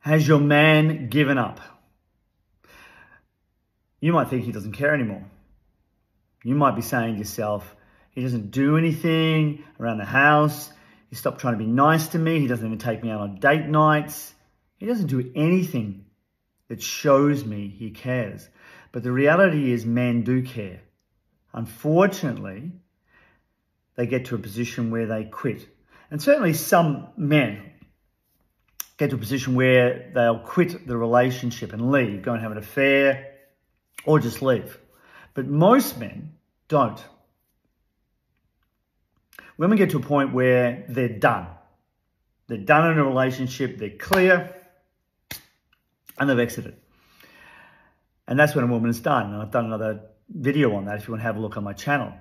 Has your man given up? You might think he doesn't care anymore. You might be saying to yourself, he doesn't do anything around the house. He stopped trying to be nice to me. He doesn't even take me out on date nights. He doesn't do anything that shows me he cares. But the reality is, men do care. Unfortunately, they get to a position where they quit. And certainly some men get to a position where they'll quit the relationship and leave, go and have an affair, or just leave. But most men don't. Women get to a point where they're done. They're done in a relationship, they're clear, and they've exited. And that's when a woman is done. And I've done another video on that if you want to have a look on my channel.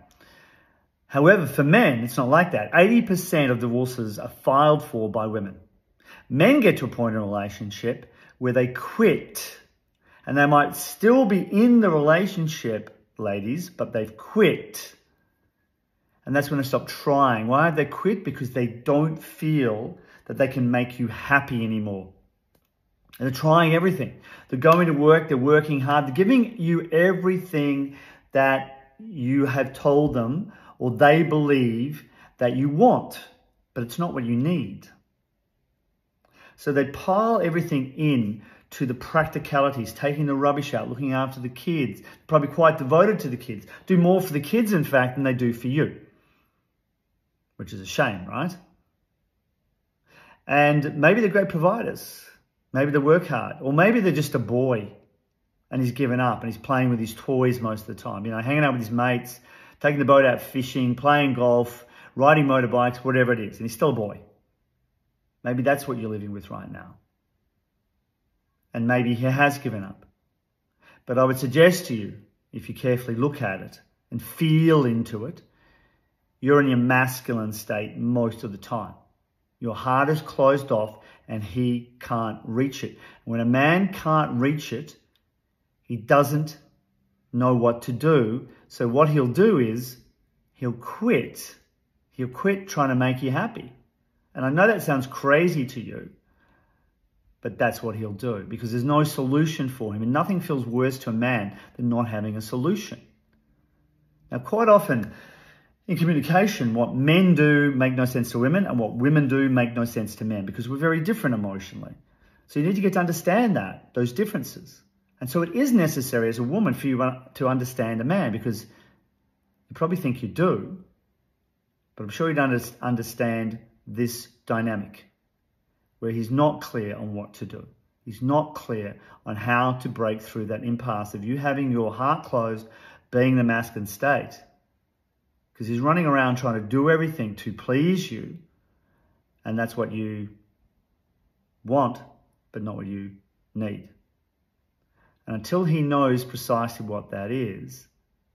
However, for men, it's not like that. 80% of divorces are filed for by women. Men get to a point in a relationship where they quit and they might still be in the relationship, ladies, but they've quit. And that's when they stop trying. Why have they quit? Because they don't feel that they can make you happy anymore. And they're trying everything. They're going to work, they're working hard, they're giving you everything that you have told them or they believe that you want, but it's not what you need. So they pile everything in to the practicalities, taking the rubbish out, looking after the kids, probably quite devoted to the kids, do more for the kids, in fact, than they do for you, which is a shame, right? And maybe they're great providers. Maybe they work hard. Or maybe they're just a boy and he's given up and he's playing with his toys most of the time, you know, hanging out with his mates, taking the boat out fishing, playing golf, riding motorbikes, whatever it is. And he's still a boy. Maybe that's what you're living with right now. And maybe he has given up. But I would suggest to you, if you carefully look at it and feel into it, you're in your masculine state most of the time. Your heart is closed off and he can't reach it. When a man can't reach it, he doesn't know what to do. So what he'll do is he'll quit. He'll quit trying to make you happy. And I know that sounds crazy to you, but that's what he'll do because there's no solution for him. And nothing feels worse to a man than not having a solution. Now, quite often in communication, what men do make no sense to women and what women do make no sense to men because we're very different emotionally. So you need to get to understand that, those differences. And so it is necessary as a woman for you to understand a man because you probably think you do, but I'm sure you don't understand this dynamic where he's not clear on what to do. He's not clear on how to break through that impasse of you having your heart closed, being the masculine state. Because he's running around trying to do everything to please you, and that's what you want, but not what you need. And until he knows precisely what that is,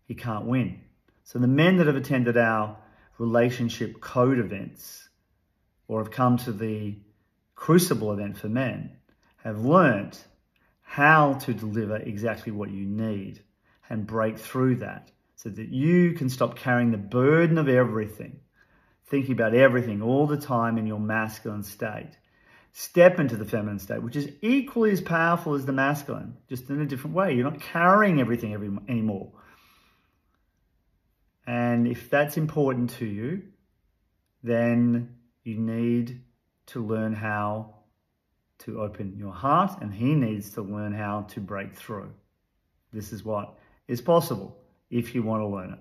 he can't win. So the men that have attended our relationship code events or have come to the crucible event for men have learnt how to deliver exactly what you need and break through that so that you can stop carrying the burden of everything, thinking about everything all the time in your masculine state step into the feminine state, which is equally as powerful as the masculine, just in a different way. You're not carrying everything every, anymore. And if that's important to you, then you need to learn how to open your heart, and he needs to learn how to break through. This is what is possible if you want to learn it.